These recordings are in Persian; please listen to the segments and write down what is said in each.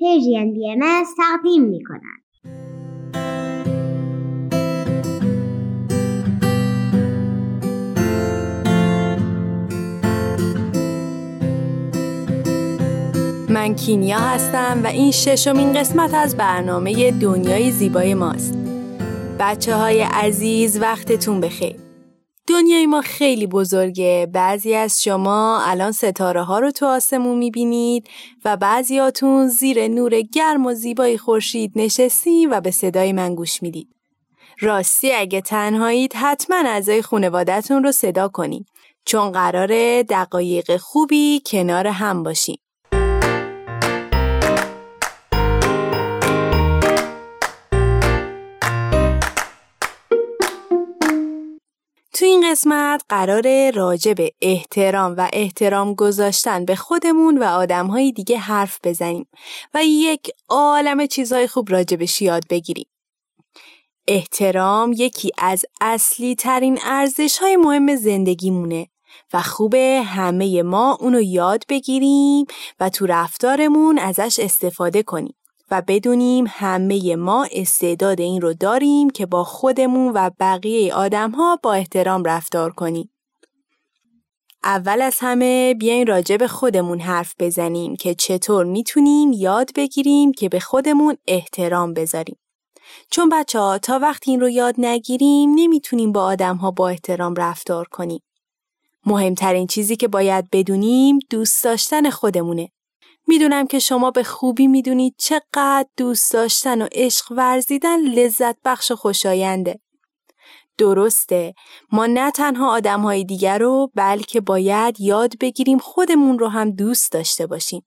پیجین بی ام تقدیم می کنند. من کینیا هستم و این ششمین قسمت از برنامه دنیای زیبای ماست. بچه های عزیز وقتتون بخیر. دنیای ما خیلی بزرگه. بعضی از شما الان ستاره ها رو تو آسمون می‌بینید و بعضیاتون زیر نور گرم و زیبای خورشید نشستی و به صدای من گوش می‌دید. راستی اگه تنهایید حتما اعضای خانوادهتون رو صدا کنید چون قراره دقایق خوبی کنار هم باشیم. تو این قسمت قرار راجع به احترام و احترام گذاشتن به خودمون و آدمهای دیگه حرف بزنیم و یک عالم چیزهای خوب راجبش یاد بگیریم. احترام یکی از اصلی ترین ارزش های مهم زندگیمونه و خوبه همه ما اونو یاد بگیریم و تو رفتارمون ازش استفاده کنیم. و بدونیم همه ما استعداد این رو داریم که با خودمون و بقیه آدم ها با احترام رفتار کنیم. اول از همه بیاین راجع به خودمون حرف بزنیم که چطور می‌تونیم یاد بگیریم که به خودمون احترام بذاریم. چون بچه ها تا وقتی این رو یاد نگیریم نمی‌تونیم با آدم ها با احترام رفتار کنیم. مهمترین چیزی که باید بدونیم دوست داشتن خودمونه. می‌دونم که شما به خوبی می‌دونید چقدر دوست داشتن و عشق ورزیدن لذت بخش و خوشاینده. درسته ما نه تنها آدم های دیگر رو بلکه باید یاد بگیریم خودمون رو هم دوست داشته باشیم.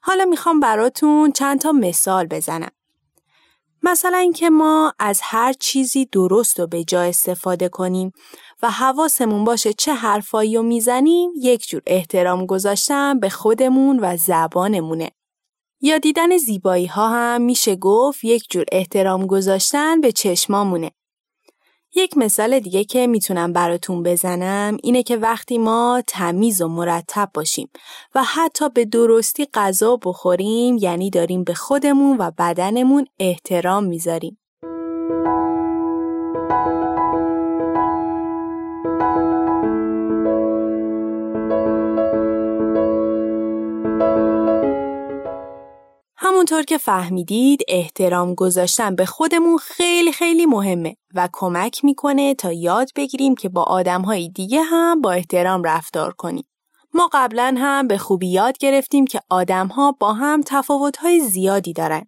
حالا می‌خوام براتون چند تا مثال بزنم. مثلا اینکه ما از هر چیزی درست و به جا استفاده کنیم و حواسمون باشه چه حرفایی رو می‌زنیم یک جور احترام گذاشتن به خودمون و زبانمونه. یا دیدن زیبایی ها هم میشه گفت یک جور احترام گذاشتن به چشمامونه. یک مثال دیگه که می‌تونم براتون بزنم اینه که وقتی ما تمیز و مرتب باشیم و حتی به درستی غذا بخوریم یعنی داریم به خودمون و بدنمون احترام می‌ذاریم. همونطور که فهمیدید احترام گذاشتن به خودمون خیلی خیلی مهمه و کمک می‌کنه تا یاد بگیریم که با آدمهای دیگه هم با احترام رفتار کنیم. ما قبلا هم به خوبی یاد گرفتیم که آدمها با هم تفاوتهای زیادی دارن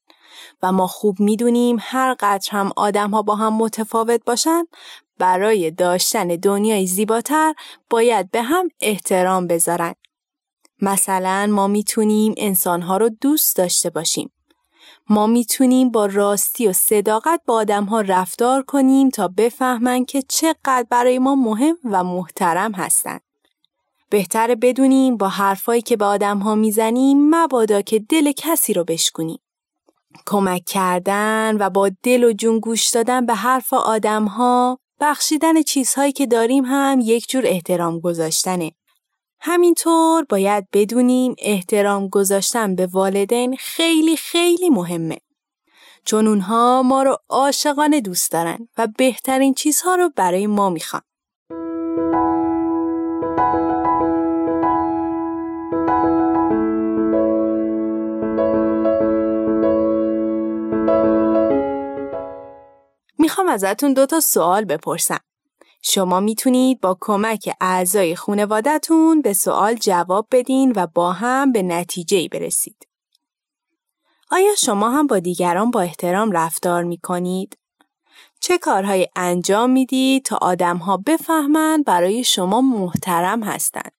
و ما خوب می‌دونیم هر قدر هم آدمها با هم متفاوت باشن برای داشتن دنیای زیباتر باید به هم احترام بذارن مثلا ما می‌تونیم انسانها رو دوست داشته باشیم. ما می‌تونیم با راستی و صداقت با آدمها رفتار کنیم تا بفهمن که چقدر برای ما مهم و محترم هستند. بهتره بدونیم با حرفایی که به آدمها می‌زنیم مبادا که دل کسی رو بشکنیم. کمک کردن و با دل و جون گوش دادن به حرف آدمها بخشیدن چیزهایی که داریم هم یک جور احترام گذاشتنه. همینطور باید بدونیم احترام گذاشتن به والدین خیلی خیلی مهمه. چون اونها ما رو عاشقانه دوست دارن و بهترین چیزها رو برای ما می‌خوان. می‌خوام ازتون دو تا سوال بپرسم. شما می‌تونید با کمک اعضای خانوادهتون به سوال جواب بدین و با هم به نتیجه برسید. آیا شما هم با دیگران با احترام رفتار می‌کنید؟ چه کارهای انجام می‌دید تا آدمها بفهمند برای شما محترم هستند؟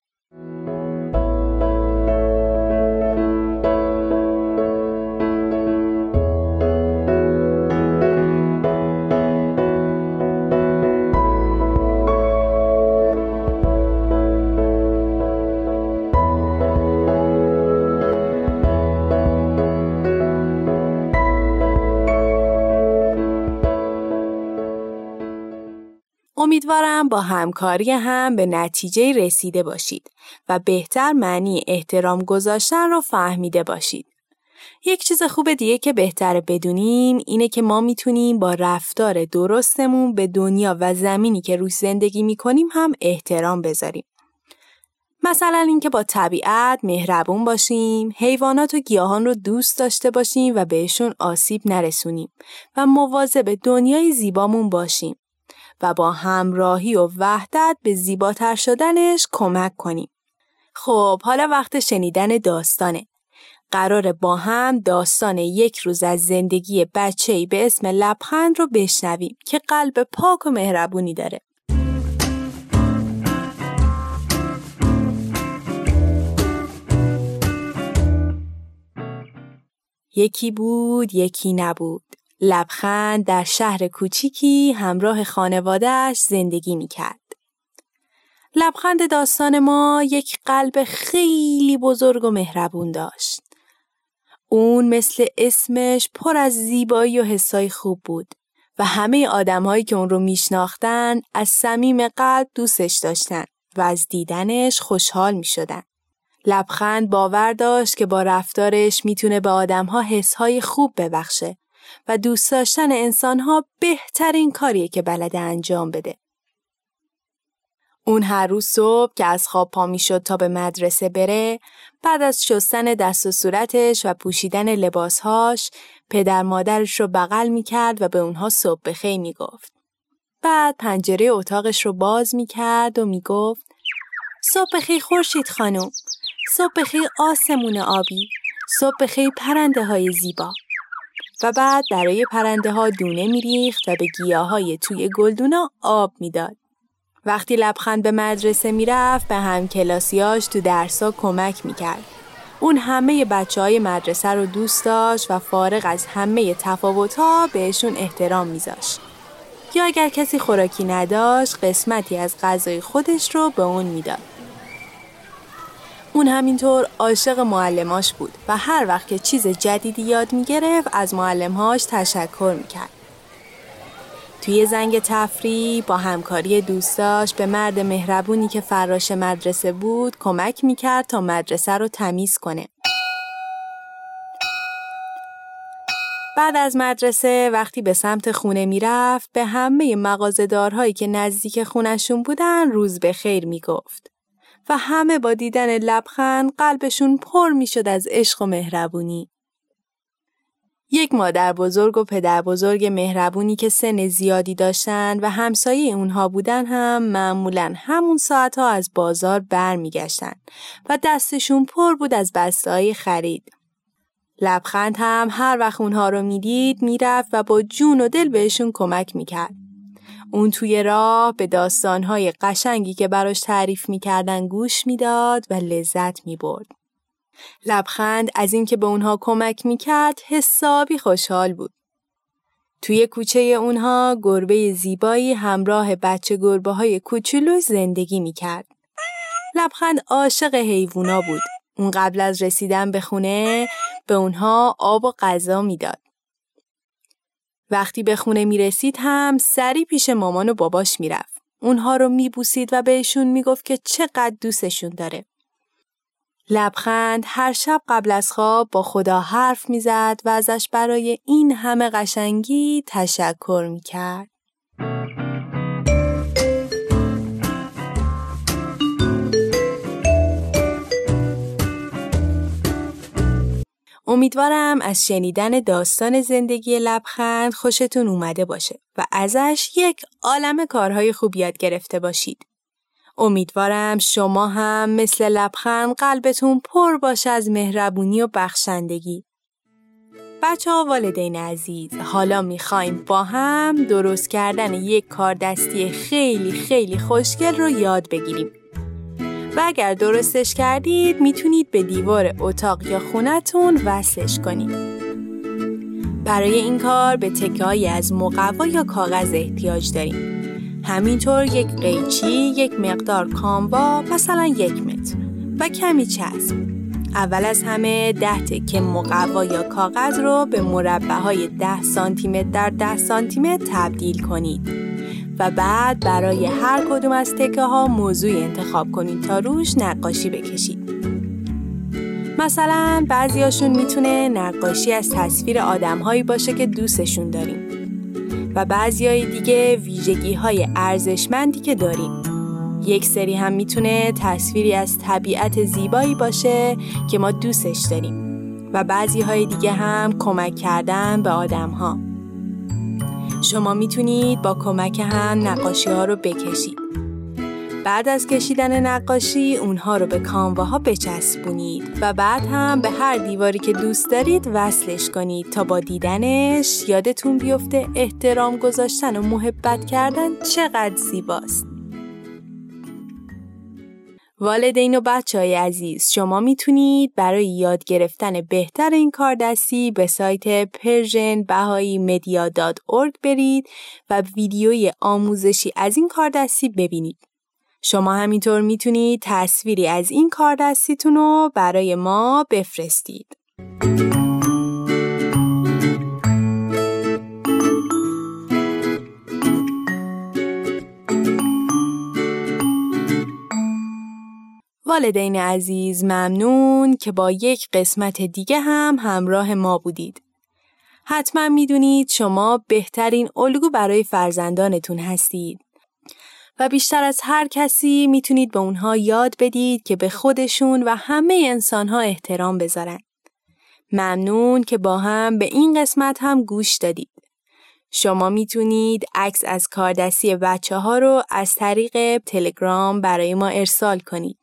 امیدوارم با همکاری هم به نتیجه رسیده باشید و بهتر معنی احترام گذاشتن رو فهمیده باشید. یک چیز خوب دیگه که بهتره بدونیم اینه که ما می‌تونیم با رفتار درستمون به دنیا و زمینی که روش زندگی می‌کنیم هم احترام بذاریم. مثلا اینکه با طبیعت مهربون باشیم، حیوانات و گیاهان رو دوست داشته باشیم و بهشون آسیب نرسونیم و مواظب دنیای زیبامون باشیم و با همراهی و وحدت به زیباتر شدنش کمک کنیم. خب حالا وقت شنیدن داستانه. قرار با هم داستان یک روز از زندگی بچه‌ای به اسم لبخند رو بشنویم که قلب پاک و مهربونی داره. یکی بود یکی نبود. لبخند در شهر کوچیکی همراه خانوادهش زندگی می کرد. لبخند داستان ما یک قلب خیلی بزرگ و مهربون داشت. اون مثل اسمش پر از زیبایی و حسای خوب بود و همه آدمهایی که اون رو میشناختن از صمیم قلب دوستش داشتن و از دیدنش خوشحال می شدن. لبخند باور داشت که با رفتارش می‌تونه به آدمها حسهای خوب ببخشه و دوست داشتن انسانها بهترین کاریه که بلده انجام بده. اون هر روز صبح که از خواب پا می شد تا به مدرسه بره بعد از شستن دست و صورتش و پوشیدن لباسهاش پدر مادرش رو بغل می کرد و به اونها صبح بخیر می گفت. بعد پنجره اتاقش رو باز می کرد و می گفت صبح بخیر خورشید خانم صبح بخیر آسمون آبی صبح بخیر پرنده های زیبا و بعد برای پرنده ها دونه میریخت و به گیاه های توی گلدونا آب می‌داد. وقتی لبخند به مدرسه می‌رفت به هم کلاسیاش تو درسا کمک می‌کرد. اون همه بچه های مدرسه رو دوست داشت و فارغ از همه تفاوت ها بهشون احترام میذاشت. یا اگر کسی خوراکی نداشت قسمتی از غذای خودش رو به اون می‌داد. اون همینطور عاشق معلماش بود و هر وقت که چیز جدیدی یاد می‌گرفت از معلمهاش تشکر می‌کرد. توی زنگ تفریح با همکاری دوستاش به مرد مهربونی که فراش مدرسه بود کمک می‌کرد تا مدرسه رو تمیز کنه. بعد از مدرسه وقتی به سمت خونه می‌رفت به همه مغازدارهایی که نزدیک خونشون بودن روز به خیر می‌گفت. و همه با دیدن لبخند قلبشون پر می‌شد از عشق و مهربونی. یک مادر بزرگ و پدر بزرگ مهربونی که سن زیادی داشتن و همسایه اونها بودن هم معمولا همون ساعتها از بازار برمیگشتن و دستشون پر بود از بسته‌های خرید. لبخند هم هر وقت اونها رو می‌دید می‌رفت و با جون و دل بهشون کمک می‌کرد. اون توی راه به داستانهای قشنگی که براش تعریف می‌کردن گوش می‌داد و لذت می‌برد. لبخند از اینکه به اونها کمک می‌کرد حسابی خوشحال بود. توی کوچه اونها گربه زیبایی همراه بچه گربه های کوچولو زندگی می‌کرد. لبخند عاشق حیوونا بود. اون قبل از رسیدن به خونه به اونها آب و غذا می‌داد. وقتی به خونه می رسید هم سری پیش مامان و باباش می رفت. اونها رو می بوسید و بهشون می گفت که چقدر دوستشون داره. لبخند هر شب قبل از خواب با خدا حرف می‌زد و ازش برای این همه قشنگی تشکر می امیدوارم از شنیدن داستان زندگی لبخند خوشتون اومده باشه و ازش یک عالم کارهای خوب یاد گرفته باشید. امیدوارم شما هم مثل لبخند قلبتون پر باشه از مهربونی و بخشندگی. بچه ها والدین عزیز حالا می‌خوایم با هم درست کردن یک کار دستی خیلی خیلی خوشگل رو یاد بگیریم. و اگر درستش کردید می‌تونید به دیوار اتاق یا خونتون وصلش کنید. برای این کار به تکه از مقوا یا کاغذ احتیاج داریم. همینطور یک قیچی، یک مقدار کاموا، مثلا یک متر و کمی چسب. اول از همه ده تکه مقوا یا کاغذ رو به مربع های 10 سانتی در 10 سانتی تبدیل کنید. و بعد برای هر کدوم از تکه ها موضوعی انتخاب کنید تا روش نقاشی بکشید. مثلا بعضیاشون می‌تونه نقاشی از تصویر آدمهایی باشه که دوستشون داریم و بعضی دیگه ویژگی های ارزشمندی که داریم یک سری هم می‌تونه تصویری از طبیعت زیبایی باشه که ما دوستش داریم و بعضی های دیگه هم کمک کردن به آدم ها. شما می‌تونید با کمک هم نقاشی ها رو بکشید. بعد از کشیدن نقاشی اونها رو به کامواها بچسبونید و بعد هم به هر دیواری که دوست دارید وصلش کنید تا با دیدنش یادتون بیفته احترام گذاشتن و محبت کردن چقدر زیباست. والدین و بچه های عزیز شما می‌تونید برای یاد گرفتن بهتر این کار دستی به سایت Persian Bahai Media برید و ویدیوی آموزشی از این کار دستی ببینید. شما همینطور می‌تونید تصویری از این کار دستیتون رو برای ما بفرستید. والدین عزیز ممنون که با یک قسمت دیگه هم همراه ما بودید. حتما می‌دونید شما بهترین الگو برای فرزندانتون هستید. و بیشتر از هر کسی می‌تونید به اونها یاد بدید که به خودشون و همه انسانها احترام بذارن. ممنون که با هم به این قسمت هم گوش دادید. شما می‌تونید عکس از کاردستی بچه ها رو از طریق تلگرام برای ما ارسال کنید.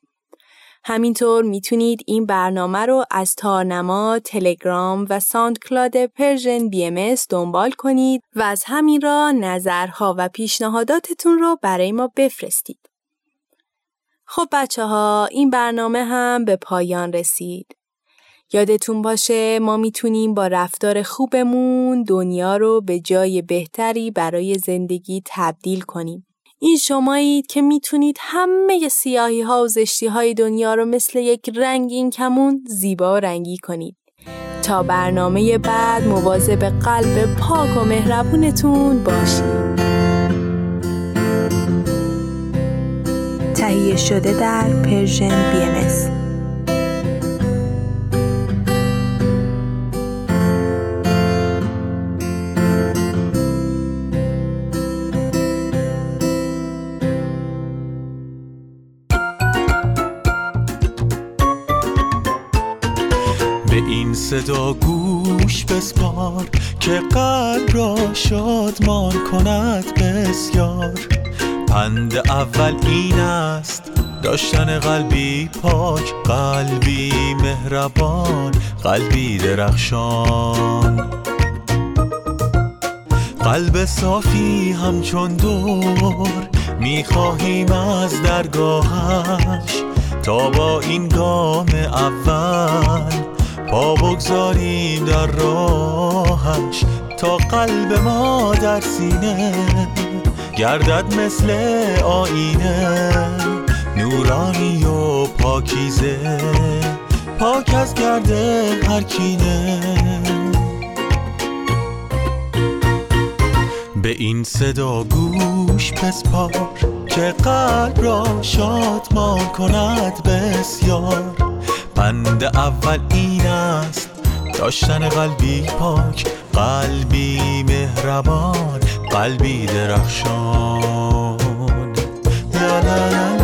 همینطور می‌تونید این برنامه رو از تارنما، تلگرام و SoundCloud Persian BM دنبال کنید و از همین راه نظرها و پیشنهاداتتون رو برای ما بفرستید. خب بچه ها این برنامه هم به پایان رسید. یادتون باشه ما می‌تونیم با رفتار خوبمون دنیا رو به جای بهتری برای زندگی تبدیل کنیم. این شمایید که می‌تونید همه سیاهی ها و زشتی های دنیا رو مثل یک رنگین کمون زیبا و رنگی کنید. تا برنامه بعد مواظب قلب پاک و مهربونتون باشید. تهیه شده در پرژن بی صدا گوش بسپار که قلب را شادمان کند بسیار. پند اول این است داشتن قلبی پاک قلبی مهربان قلبی درخشان. قلب صافی همچون دور می‌خواهیم از درگاهش تا با این گام اول. بگذاریم در راهش تا قلب ما در سینه گردد مثل آینه نورانی و پاکیزه پاک از گرده هر کینه. به این صدا گوش بسپار که قلب را شادمان کند بسیار. بند اول این است داشتن قلبی پاک قلبی مهربان قلبی درخشان لا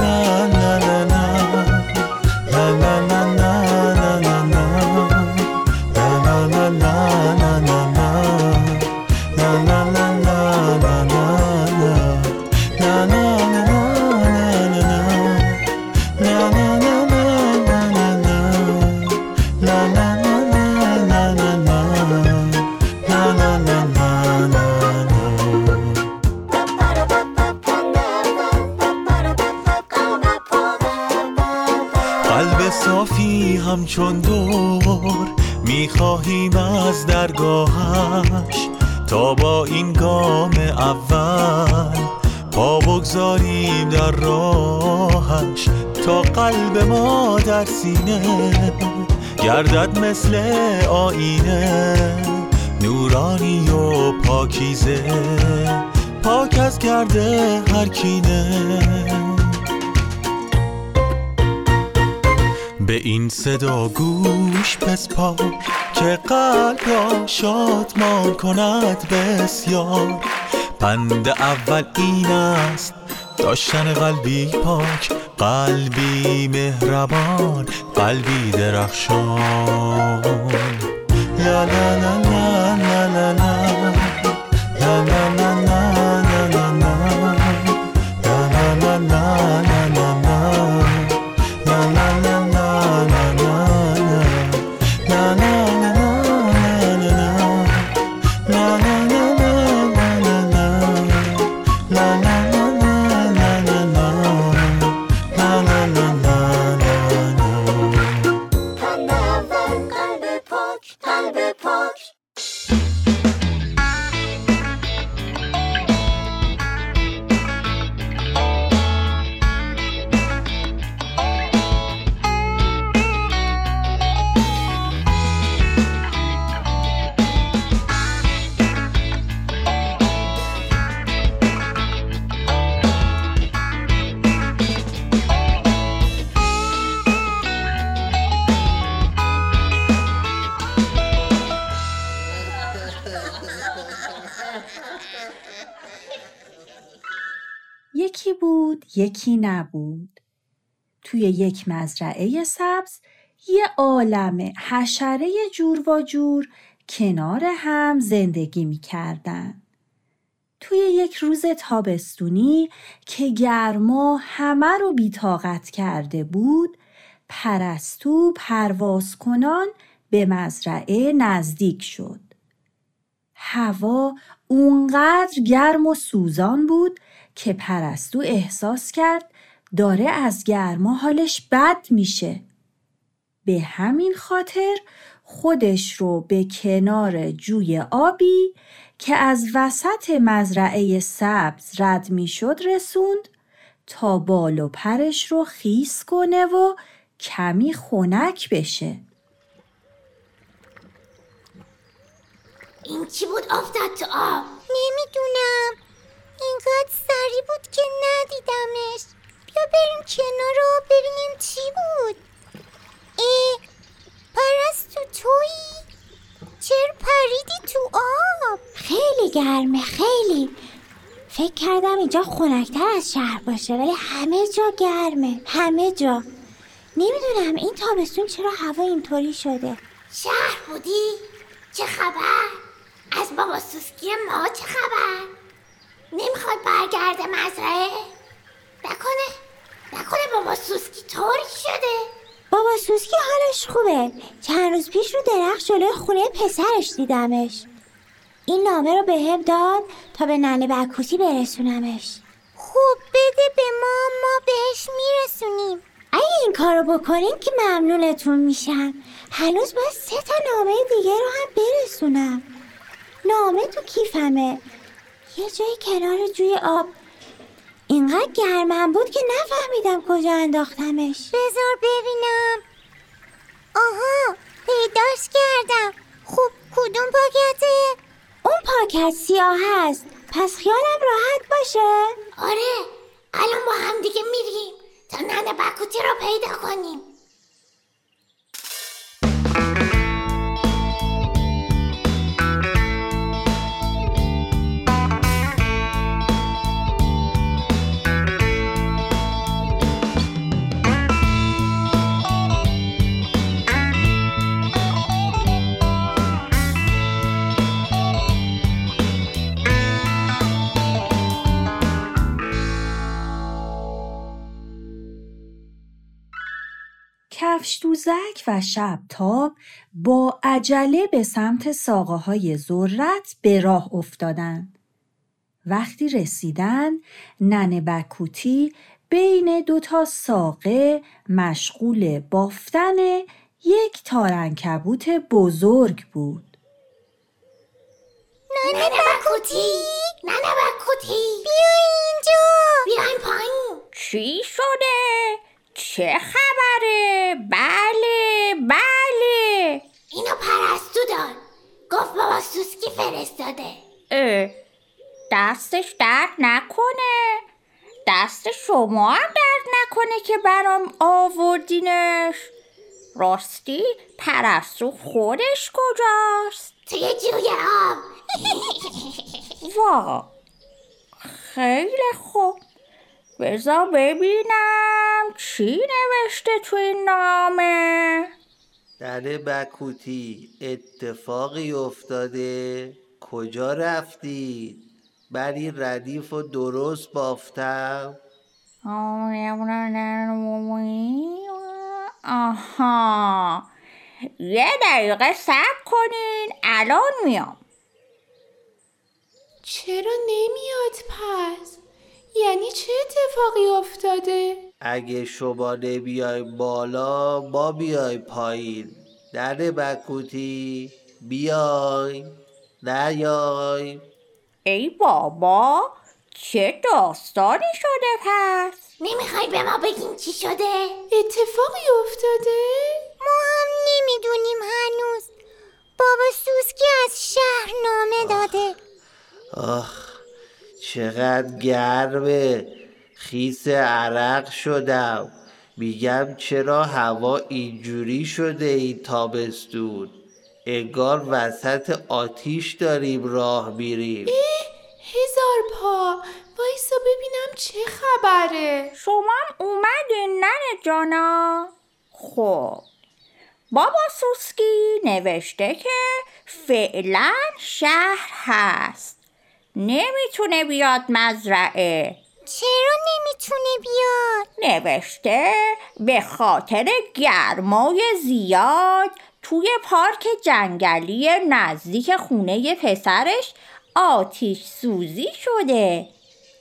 سینه گردد مثل آینه نورانی و پاکیزه پاک از گرده هر کینه. به این صدا گوش بسپار که قلب را شادمان کند بسیار. پند اول این است داشتن قلبی پاک قلبی مهربان قلبی درخشان. لا لا لا لا. نبود توی یک مزرعه سبز یه عالم حشره جور و جور کنار هم زندگی می کردن. توی یک روز تابستونی که گرما همه رو بیتاقت کرده بود پرستو پرواز کنان به مزرعه نزدیک شد. هوا اونقدر گرم و سوزان بود که پرستو احساس کرد داره از گرما حالش بد میشه. به همین خاطر خودش رو به کنار جوی آبی که از وسط مزرعه سبز رد می‌شد رسوند تا بال و پرش رو خیس کنه و کمی خنک بشه. این چی بود افتاد تو آب؟ نمی‌دونم اینقدر سری بود که ندیدمش بیا بریم کنار رو ببینیم چی بود ای پرستو تویی چرا پریدی تو آب خیلی گرمه خیلی فکر کردم اینجا خنکتر از شهر باشه ولی همه جا گرمه همه جا نمی‌دونم این تابستون چرا هوا اینطوری شده شهر بودی؟ چه خبر؟ از بابا سوسکی ما چه خبر؟ نمی‌خواد برگرده مزرعه؟ نکنه. نکنه بابا سوسکی طوری شده. بابا سوسکی حالش خوبه. چند روز پیش رو درخت جلوی خونه پسرش دیدمش. این نامه رو به هم داد تا به ننه بکوسی برسونمش. خوب بده به ما ما بهش میرسونیم. اگه این کارو بکنین که ممنونتون میشم. هنوز باید سه تا نامه دیگه رو هم برسونم. نامه تو کیفمه. یه جایی کنار جوی آب اینقدر گرمم بود که نفهمیدم کجا انداختمش. بذار ببینم. آها پیداش کردم. خوب کدوم پاکته؟ اون پاکت سیاه هست. پس خیالم راحت باشه. آره الان با هم دیگه میریم. تا ننه بکوتی رو پیدا کنیم. کفش دوزک و شبتاب با عجله به سمت ساقه های ذرت به راه افتادند. وقتی رسیدن ننه بکوتی بین دوتا ساقه مشغول بافتن یک تارنکبوت بزرگ بود. ننه بکوتی ننه بکوتی بیا اینجا بیاین پایین چی شده؟ چه خبره؟ بله بله. اینو پرستو داد. گفت بابا سوسکی فرستاده. اه، دستش درد نکنه. دست شما هم درد نکنه که برام آوردینش. راستی پرستو خودش کجاست؟ توی جوی آب. وا خیلی خوب. بذار ببینم چی نوشته تو این نامه. دره بکوتی اتفاقی افتاده. کجا رفتی بری ردیف و درست بافتم. آها. یه دقیقه صبر کنین الان میام. چرا نمیاد پس؟ یعنی چه اتفاقی افتاده؟ اگه شما نمیای بالا ما بیای پایین دره بکوتی بیای نیای ای بابا چه داستانی شده پس نمی‌خوای به ما بگین چی شده؟ اتفاقی افتاده؟ ما هم نمی‌دونیم هنوز بابا سوسکی از شهر نامه داده آخ چقدر گرمه خیس عرق شدم. میگم چرا هوا اینجوری شده این تابستون؟ انگار وسط آتیش داریم راه میریم. هزار پا. وایسا ببینم چه خبره. شما هم اومدین ننه جانا. خب بابا سوسکی نوشته که فعلا شهر هست. نمی‌تونه بیاد مزرعه. چرا نمی‌تونه بیاد؟ نوشته به خاطر گرمای زیاد توی پارک جنگلی نزدیک خونه پسرش آتیش سوزی شده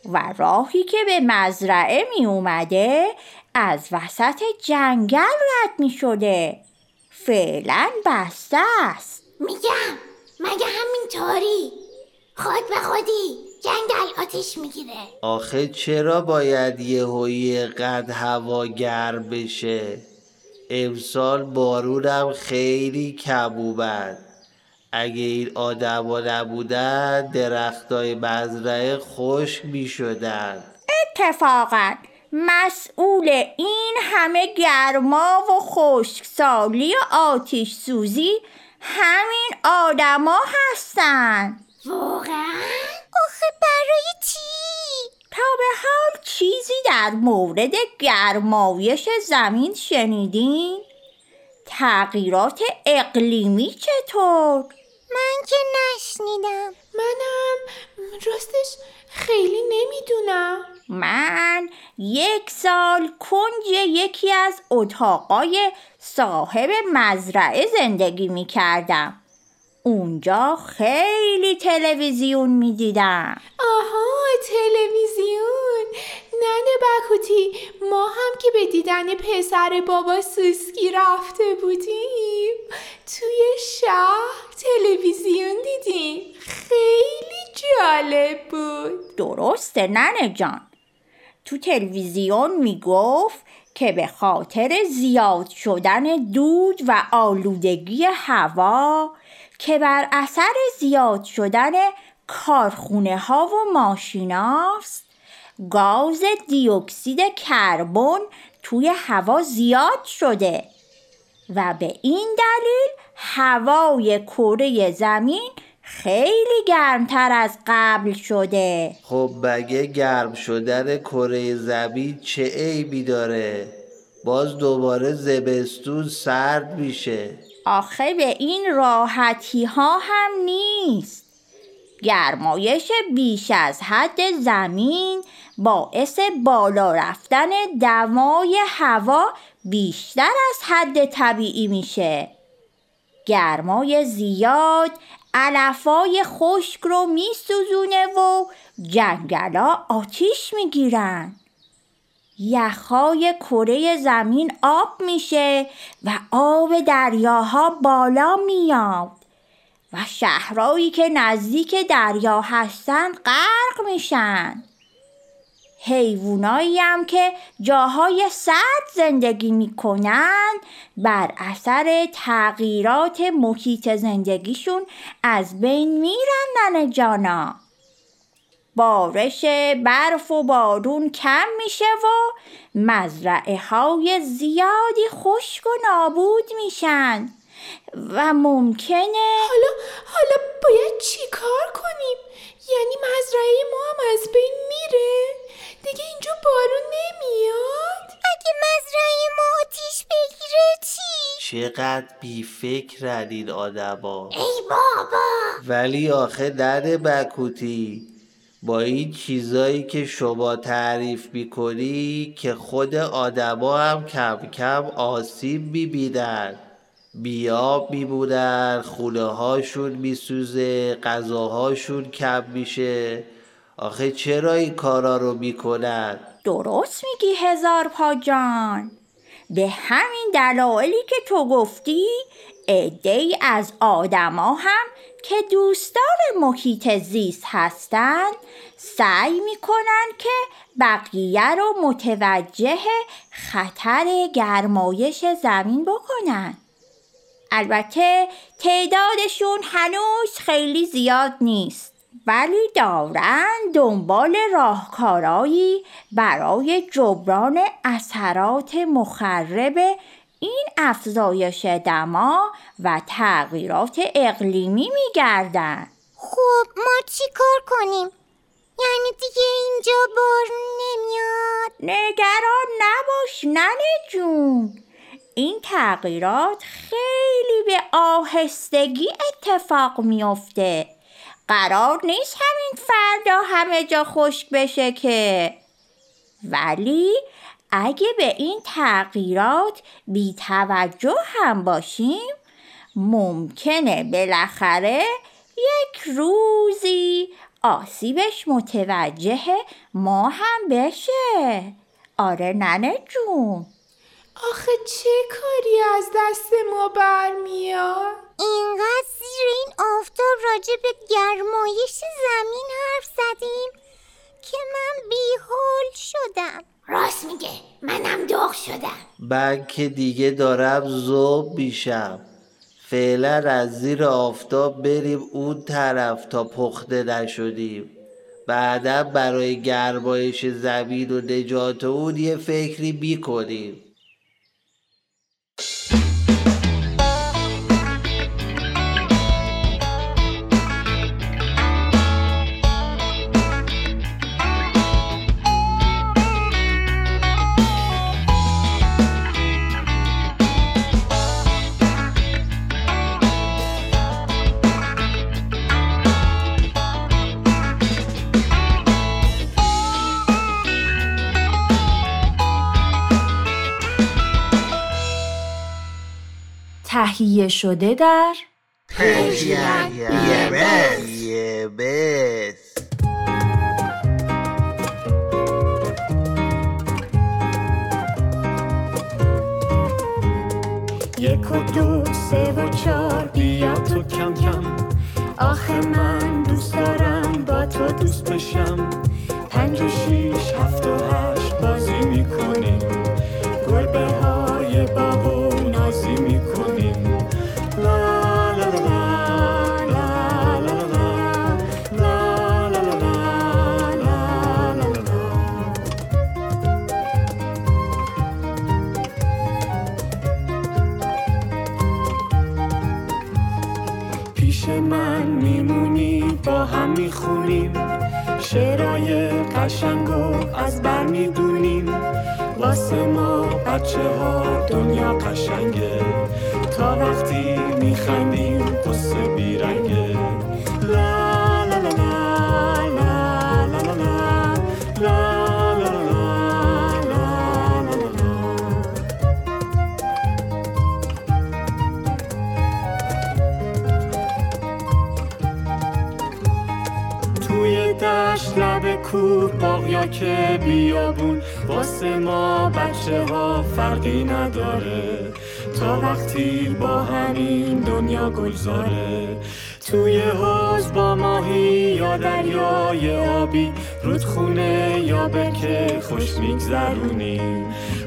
و راهی که به مزرعه می اومده از وسط جنگل رد می شده فعلا بسته است. میگم مگه همینطوری؟ خود به خودی. جنگل آتیش می‌گیره. آخه چرا باید یه قد هوا گرم بشه؟ امسال بارونم خیلی کم اومد اگه این آدما نبودن درختای مزرعه خشک می شدن اتفاقا مسئول این همه گرما و خشکسالی و آتیش سوزی همین آدما هستن. واقعا؟ آخه برای چی؟ تا به حال چیزی در مورد گرمایش زمین شنیدین؟ تغییرات اقلیمی چطور؟ من که نشنیدم منم راستش خیلی نمی‌دونم من یک سال کنج یکی از اتاقای صاحب مزرعه زندگی می کردم. اونجا خیلی تلویزیون می دیدم. آها تلویزیون ننه بکوتی ما هم که به دیدن پسر بابا سوسکی رفته بودیم توی شهر تلویزیون دیدیم خیلی جالب بود درسته ننه جان. تو تلویزیون می گفت که به خاطر زیاد شدن دود و آلودگی هوا که بر اثر زیاد شدن کارخونه ها و ماشیناست. گاز دیوکسید کربن توی هوا زیاد شده و به این دلیل هوای کره زمین خیلی گرمتر از قبل شده. خب مگه گرم شدن کره زمین چه عیبی داره؟ باز دوباره زمستون سرد میشه. آخه به این راحتی ها هم نیست. گرمایش بیش از حد زمین باعث بالا رفتن دمای هوا بیشتر از حد طبیعی میشه. گرمای زیاد علفای خشک رو میسوزونه و جنگلا آتیش می‌گیرن. یخهای کره زمین آب میشه و آب دریاها بالا میاد و شهرهایی که نزدیک دریا هستن غرق میشن. حیوانایی هم که جاهای سرد زندگی می‌کنن بر اثر تغییرات محیط زندگیشون از بین میرن ننه جانا. بارش برف و بارون کم میشه و مزرعه های زیادی خشک و نابود میشن و ممکنه حالا حالا باید چی کار کنیم؟ یعنی مزرعه ما هم از بین میره؟ دیگه اینجا بارون نمیاد؟ اگه مزرعه ما آتیش بگیره چی؟ چقدر بیفکرن این آدما ای بابا ولی آخه ننه بکوتی با این چیزایی که شما تعریف می‌کنی که خود آدما هم کم کم آسیب می‌بینن. بیاب میبودن خونه هاشون میسوزه غذاهاشون کم میشه. آخه چرا این کارا رو می‌کنن؟ درست میگی هزار پا جان. به همین دلایلی که تو گفتی عدهای از آدما هم که دوستدار محیط زیست هستند سعی می‌کنن که بقیه رو متوجه خطر گرمایش زمین بکنن البته تعدادشون هنوز خیلی زیاد نیست ولی دارن دنبال راهکارایی برای جبران اثرات مخرب این افزایش دما و تغییرات اقلیمی میگردن. خب ما چی کار کنیم؟ یعنی دیگه اینجا بارون نمیاد. نگران نباش ننه جون. این تغییرات خیلی به آهستگی اتفاق میافته. قرار نیست همین فردا همه جا خشک بشه که. ولی اگه به این تغییرات بی توجه هم باشیم ممکنه بالاخره یک روزی آسیبش متوجه ما هم بشه. آره ننه جون. آخه چه کاری از دست ما برمیاد؟ اینقدر زیر این آفتاب راجع به گرمایش زمین حرف زدیم که من بیحال شدم. راست میگه منم داغ شدم. من که دیگه دارم زوب میشم. فعلا از زیر آفتاب بریم اون طرف تا پخته نشدیم. بعدا برای گرمایش زمین و نجات اون یه فکری می‌کنیم. تهیه شده در یه بس. یک و دو سه و چار بیا تو کم کم. آخه من دوست دارم با تو دوست بشم. پنج و شیش هفت و هشت بازی می‌کنیم. شعرهای قشنگ و از بر می‌دونیم. واسه ما بچه ها دنیا قشنگه. تا وقتی میخندیم قصه بیرنگه. که بیابون واسه ما بچه ها فرقی نداره. تا وقتی با همین دنیا گلزاره. توی حوز با ماهی یا دریای آبی رودخونه یا برکه خوش میگذرونیم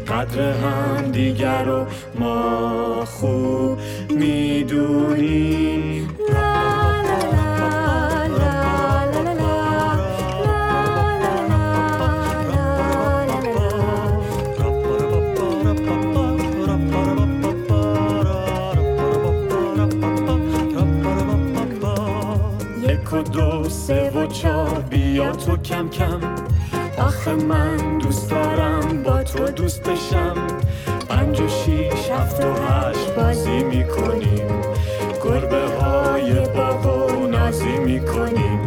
قدر هم دیگر رو ما خوب می‌دونیم. سه و چار بیا تو کم کم. آخه من دوست دارم با تو دوست بشم. پنج و شیش هفت و هشت بازی می‌کنیم. گربه های بابا نازی می‌کنیم.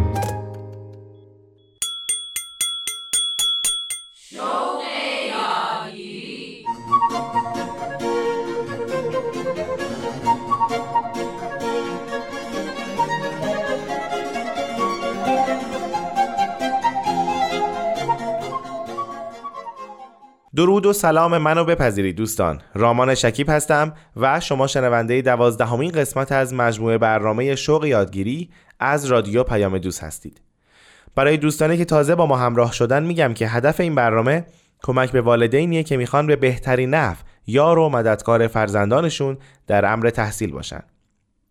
درود و سلام منو بپذیرید دوستان. رامان شکیب هستم و شما شنونده دوازدهمین قسمت از مجموعه برنامه شوق یادگیری از رادیو پیام دوست هستید. برای دوستانی که تازه با ما همراه شدن میگم که هدف این برنامه کمک به والدینیه که می‌خوان به بهترین نحو یار و مددکار فرزندانشون در امر تحصیل باشن.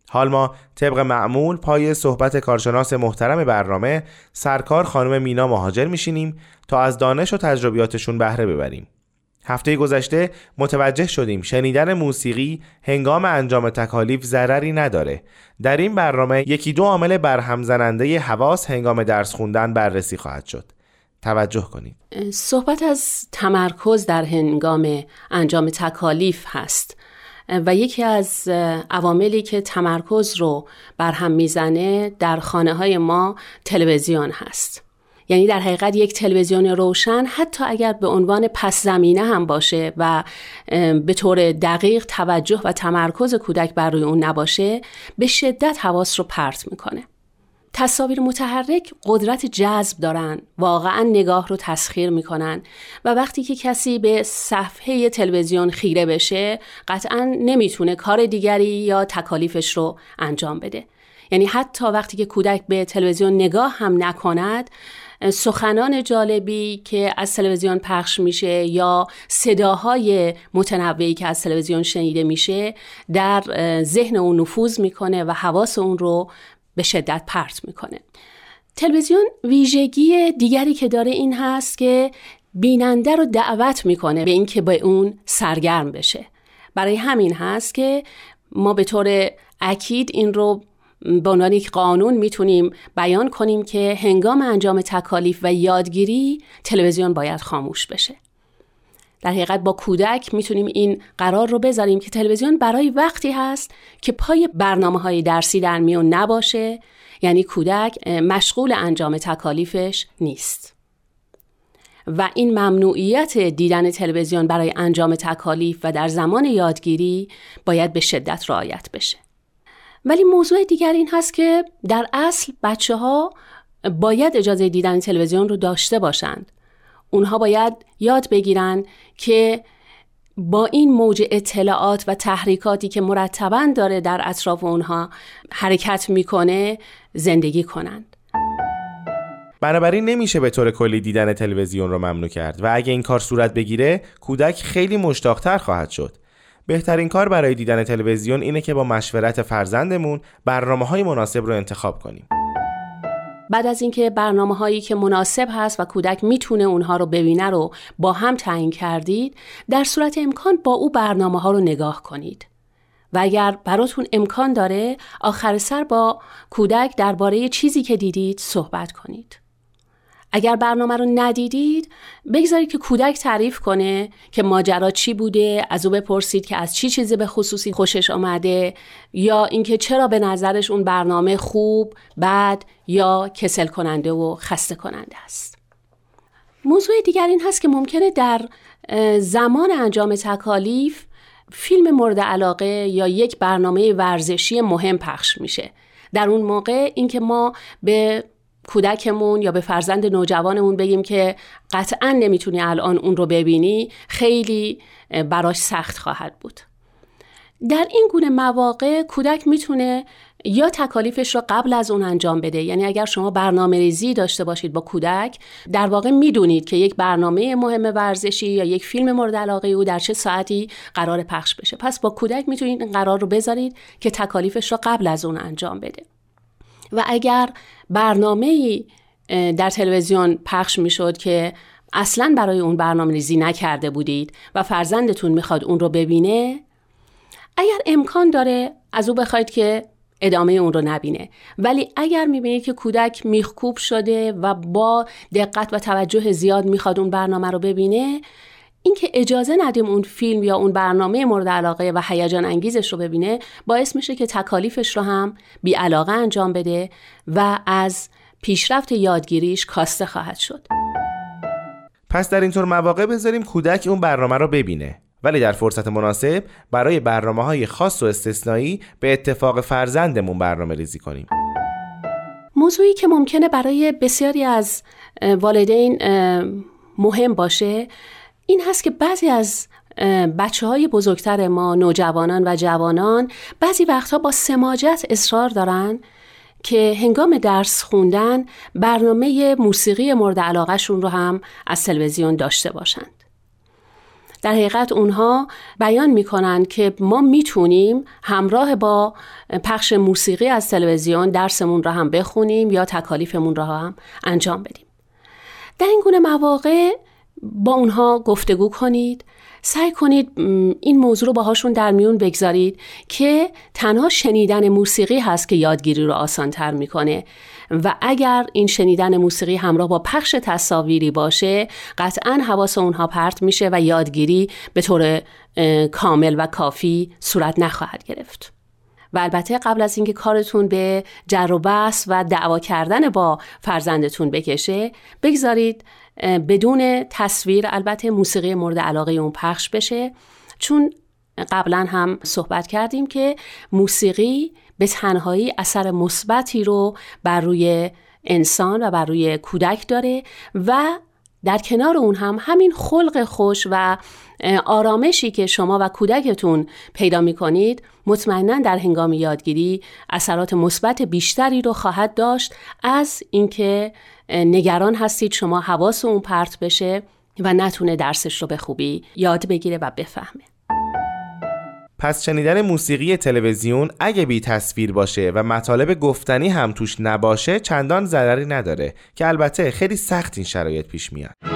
حال ما طبق معمول پای صحبت کارشناس محترم برنامه سرکار خانم مینا مهاجر میشینیم تا از دانش و تجربیاتشون بهره ببریم. هفته گذشته متوجه شدیم شنیدن موسیقی هنگام انجام تکالیف ضرری نداره. در این برنامه یکی دو عامل برهم زننده حواس هنگام درس خوندن بررسی خواهد شد. توجه کنید. صحبت از تمرکز در هنگام انجام تکالیف هست و یکی از عواملی که تمرکز رو برهم می‌زنه در خانه های ما تلویزیون هست. یعنی در حقیقت یک تلویزیون روشن حتی اگر به عنوان پس زمینه هم باشه و به طور دقیق توجه و تمرکز کودک بر روی اون نباشه به شدت حواس رو پرت می‌کنه. تصاویر متحرک قدرت جذب دارن واقعا نگاه رو تسخیر می‌کنن و وقتی که کسی به صفحه تلویزیون خیره بشه قطعا نمی‌تونه کار دیگری یا تکالیفش رو انجام بده. یعنی حتی وقتی که کودک به تلویزیون نگاه هم نکند سخنان جالبی که از تلویزیون پخش میشه یا صداهای متنوعی که از تلویزیون شنیده میشه در ذهن اون نفوذ می‌کنه و حواس اون رو به شدت پرت می‌کنه. تلویزیون ویژگی دیگری که داره این هست که بیننده رو دعوت می‌کنه به اینکه به اون سرگرم بشه. برای همین هست که ما به طور اکید این رو به عنوان یک قانون می‌تونیم بیان کنیم که هنگام انجام تکالیف و یادگیری تلویزیون باید خاموش بشه. در حقیقت با کودک می‌تونیم این قرار رو بذاریم که تلویزیون برای وقتی هست که پای برنامه های درسی در میون نباشه یعنی کودک مشغول انجام تکالیفش نیست. و این ممنوعیت دیدن تلویزیون برای انجام تکالیف و در زمان یادگیری باید به شدت رعایت بشه. ولی موضوع دیگر این هست که در اصل بچه ها باید اجازه دیدن تلویزیون رو داشته باشند. اونها باید یاد بگیرن که با این موج اطلاعات و تحریکاتی که مرتبا داره در اطراف اونها حرکت می‌کنه زندگی کنند. بنابراین نمیشه به طور کلی دیدن تلویزیون رو ممنوع کرد و اگه این کار صورت بگیره کودک خیلی مشتاقتر خواهد شد بهترین کار برای دیدن تلویزیون اینه که با مشورت فرزندمون برنامه های مناسب رو انتخاب کنیم. بعد از اینکه برنامه هایی که مناسب هست و کودک می‌تونه اونها رو ببینه رو با هم تعیین کردید در صورت امکان با او برنامه ها رو نگاه کنید و اگر براتون امکان داره آخر سر با کودک درباره چیزی که دیدید صحبت کنید اگر برنامه رو ندیدید بگذارید که کودک تعریف کنه که ماجرا چی بوده از او بپرسید که از چی چیزی به خصوصی خوشش آمده یا اینکه چرا به نظرش اون برنامه خوب بد یا کسل کننده و خسته کننده است. موضوع دیگر این هست که ممکنه در زمان انجام تکالیف فیلم مورد علاقه یا یک برنامه ورزشی مهم پخش میشه. در اون موقع اینکه ما به کودکمون یا به فرزند نوجوانمون بگیم که قطعا نمی‌تونی الان اون رو ببینی خیلی براش سخت خواهد بود. در این گونه مواقع کودک می‌تونه یا تکالیفش رو قبل از اون انجام بده. یعنی اگر شما برنامه ریزی داشته باشید با کودک در واقع می‌دونید که یک برنامه مهم ورزشی یا یک فیلم مورد علاقه او در چه ساعتی قرار پخش بشه. پس با کودک می‌تونید این قرار رو بذارید که تکالیفش رو قبل از اون انجام بده. و اگر برنامه در تلویزیون پخش می‌شد که اصلا برای اون برنامه ریزی نکرده بودید و فرزندتون می‌خواد اون رو ببینه اگر امکان داره از او بخواید که ادامه اون رو نبینه. ولی اگر می‌بینید که کودک میخکوب شده و با دقت و توجه زیاد می‌خواد اون برنامه رو ببینه اینکه اجازه ندیم اون فیلم یا اون برنامه مورد علاقه و هیجان انگیزش رو ببینه باعث میشه که تکالیفش رو هم بی علاقه انجام بده و از پیشرفت یادگیریش کاسته خواهد شد. پس در اینطور مواقع بذاریم کودک اون برنامه رو ببینه. ولی در فرصت مناسب برای برنامه های خاص و استثنایی به اتفاق فرزندمون برنامه ریزی کنیم. موضوعی که ممکنه برای بسیاری از والدین مهم باشه این هست که بعضی از بچه های بزرگتر ما نوجوانان و جوانان بعضی وقتها با سماجت اصرار دارن که هنگام درس خوندن برنامه موسیقی مورد علاقهشون رو هم از تلویزیون داشته باشند. در حقیقت اونها بیان می‌کنن که ما می‌تونیم همراه با پخش موسیقی از تلویزیون درسمون رو هم بخونیم یا تکالیفمون رو هم انجام بدیم. در این گونه مواقع با اونها گفتگو کنید. سعی کنید این موضوع رو باهاشون در میون بگذارید که تنها شنیدن موسیقی هست که یادگیری رو آسانتر می‌کنه. و اگر این شنیدن موسیقی همراه با پخش تصاویری باشه قطعا حواس اونها پرت میشه و یادگیری به طور کامل و کافی صورت نخواهد گرفت. و البته قبل از اینکه کارتون به جر و بحث و دعوا کردن با فرزندتون بکشه بگذارید بدون تصویر البته موسیقی مورد علاقه اون پخش بشه. چون قبلا هم صحبت کردیم که موسیقی به تنهایی اثر مثبتی رو بر روی انسان و بر روی کودک داره و در کنار اون هم همین خلق خوش و آرامشی که شما و کودکتون پیدا می کنید مطمئنا در هنگام یادگیری اثرات مثبت بیشتری رو خواهد داشت. از اینکه نگران هستید شما حواس اون پرت بشه و نتونه درسش رو به خوبی یاد بگیره و بفهمه. پس شنیدن موسیقی تلویزیون اگه بی تصویر باشه و مطالب گفتنی هم توش نباشه چندان ضرری نداره که البته خیلی سخت این شرایط پیش میاد.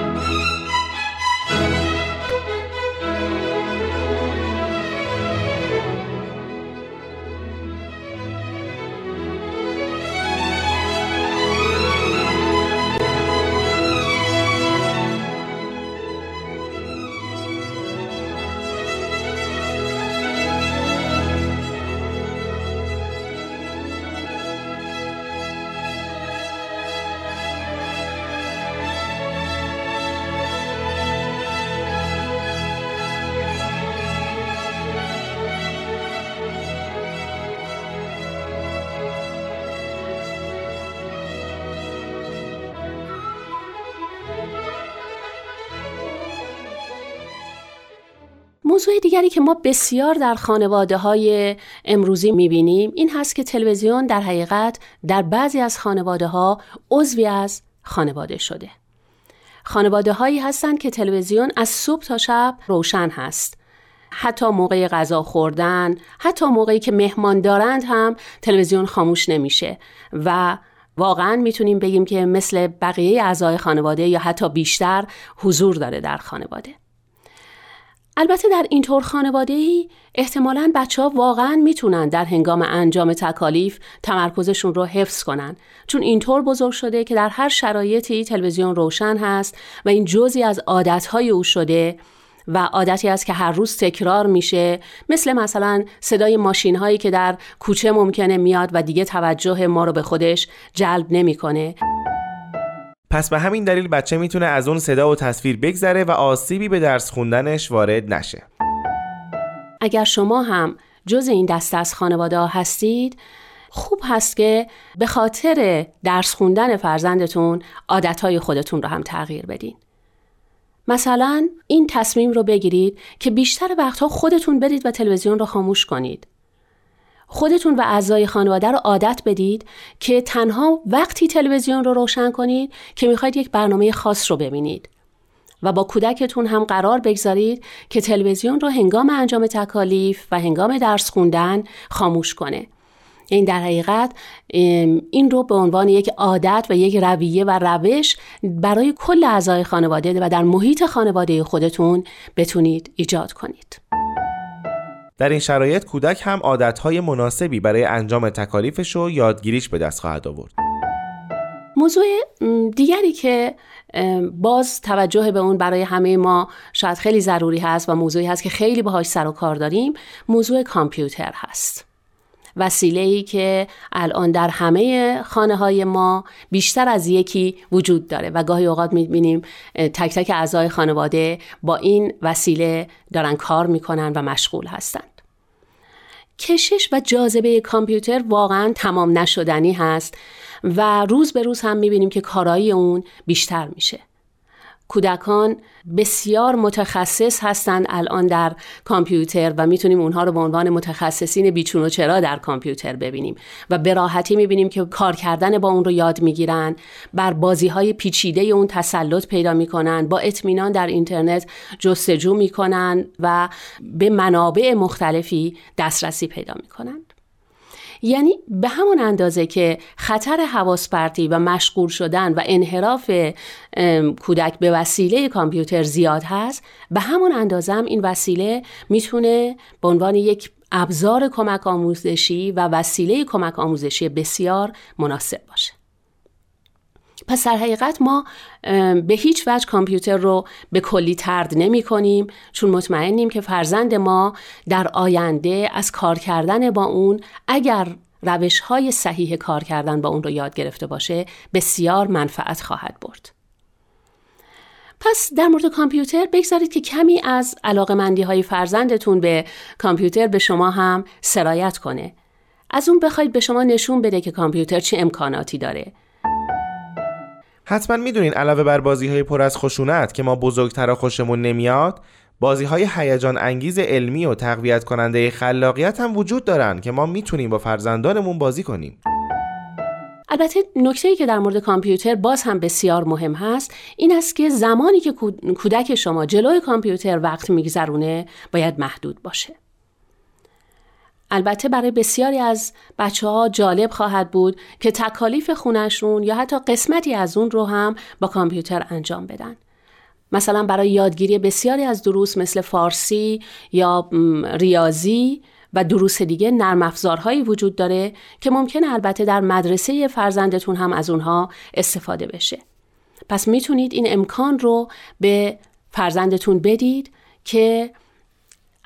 موضوع دیگری که ما بسیار در خانواده های امروزی می‌بینیم این هست که تلویزیون در حقیقت در بعضی از خانواده ها عضوی از خانواده شده. خانواده هایی هستند که تلویزیون از صبح تا شب روشن هست. حتی موقع غذا خوردن، حتی موقعی که مهمان دارند هم تلویزیون خاموش نمیشه و واقعا می‌تونیم بگیم که مثل بقیه اعضای خانواده یا حتی بیشتر حضور داره در خانواده. البته در اینطور خانواده ای احتمالا بچه ها واقعا می‌تونن در هنگام انجام تکالیف تمرکزشون رو حفظ کنن چون اینطور بزرگ شده که در هر شرایطی تلویزیون روشن هست و این جزی از عادتهای او شده و عادتی است که هر روز تکرار میشه مثل مثلا صدای ماشین هایی که در کوچه ممکنه میاد و دیگه توجه ما رو به خودش جلب نمی‌کنه. پس به همین دلیل بچه می‌تونه از اون صدا و تصویر بگذره و آسیبی به درس خوندنش وارد نشه. اگر شما هم جز این دسته از خانواده ها هستید خوب هست که به خاطر درس خوندن فرزندتون عادتهای خودتون رو هم تغییر بدین. مثلا این تصمیم رو بگیرید که بیشتر وقتها خودتون برید و تلویزیون رو خاموش کنید. خودتون و اعضای خانواده رو عادت بدید که تنها وقتی تلویزیون رو روشن کنید که می‌خواید یک برنامه خاص رو ببینید و با کودکتون هم قرار بگذارید که تلویزیون رو هنگام انجام تکالیف و هنگام درس خوندن خاموش کنه این در حقیقت این رو به عنوان یک عادت و یک رویه و روش برای کل اعضای خانواده و در محیط خانواده خودتون بتونید ایجاد کنید. در این شرایط کودک هم عادتهای مناسبی برای انجام تکالیفش و یادگیریش به دست خواهد آورد. موضوع دیگری که باز توجه به اون برای همه ما شاید خیلی ضروری هست و موضوعی هست که خیلی باهاش سر و کار داریم موضوع کامپیوتر هست وسیله ای که الان در همه خانه های ما بیشتر از یکی وجود داره و گاهی اوقات می‌بینیم تک تک اعضای خانواده با این وسیله دارن کار می‌کنن و مشغول هستند کشش و جاذبه کامپیوتر واقعا تمام نشدنی هست و روز به روز هم می‌بینیم که کارایی اون بیشتر میشه. کودکان بسیار متخصص هستند الان در کامپیوتر و می‌تونیم اونها رو به عنوان متخصصین بیچون و چرا در کامپیوتر ببینیم. و به راحتی می‌بینیم که کار کردن با اون رو یاد می‌گیرن بر بازی های پیچیده اون تسلط پیدا می‌کنن با اطمینان در اینترنت جستجو می‌کنن و به منابع مختلفی دسترسی پیدا می‌کنن. یعنی به همون اندازه که خطر حواس پرتی و مشغول شدن و انحراف کودک به وسیله کامپیوتر زیاد هست به همون اندازه هم این وسیله می‌تونه به عنوان یک ابزار کمک آموزشی و وسیله کمک آموزشی بسیار مناسب باشه. پس در حقیقت ما به هیچ وجه کامپیوتر رو به کلی ترد نمی کنیم چون مطمئنیم که فرزند ما در آینده از کار کردن با اون اگر روش های صحیح کار کردن با اون رو یاد گرفته باشه بسیار منفعت خواهد برد. پس در مورد کامپیوتر بگذارید که کمی از علاقه های فرزندتون به کامپیوتر به شما هم سرایت کنه. از اون بخواید به شما نشون بده که کامپیوتر چه امکاناتی داره حتما می‌دونین علاوه بر بازی های پر از خشونت که ما بزرگتر خوشمون نمیاد بازی های هیجان انگیز علمی و تقویت کننده خلاقیت هم وجود دارن که ما می‌تونیم با فرزندانمون بازی کنیم. البته نکته ای که در مورد کامپیوتر باز هم بسیار مهم هست این است که زمانی که کودک شما جلوی کامپیوتر وقت میگذرونه باید محدود باشه. البته برای بسیاری از بچه ها جالب خواهد بود که تکالیف خونشون یا حتی قسمتی از اون رو هم با کامپیوتر انجام بدن. مثلا برای یادگیری بسیاری از دروس مثل فارسی یا ریاضی و دروس دیگه نرم افزارهایی وجود داره که ممکنه البته در مدرسه فرزندتون هم از اونها استفاده بشه. پس می‌تونید این امکان رو به فرزندتون بدید که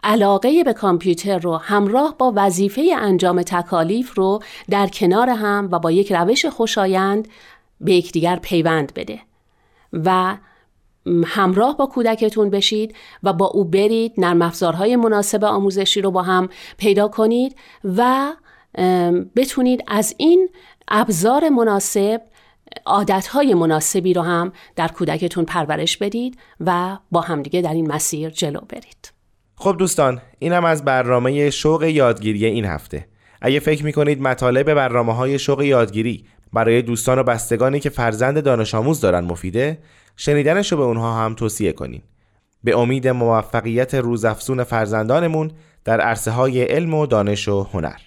علاقه به کامپیوتر رو همراه با وظیفه انجام تکالیف رو در کنار هم و با یک روش خوشایند به یکدیگر پیوند بده و همراه با کودکتون بشید و با او برید نرم افزارهای مناسب آموزشی رو با هم پیدا کنید و بتونید از این ابزار مناسب عادتهای مناسبی رو هم در کودکتون پرورش بدید و با همدیگه در این مسیر جلو برید. خب دوستان اینم از برنامه شوق یادگیری این هفته. اگه فکر می‌کنید مطالب برنامه های شوق یادگیری برای دوستان و بستگانی که فرزند دانش آموز دارن مفیده شنیدنش رو به اونها هم توصیه کنین. به امید موفقیت روزافزون فرزندانمون در عرصه های علم و دانش و هنر.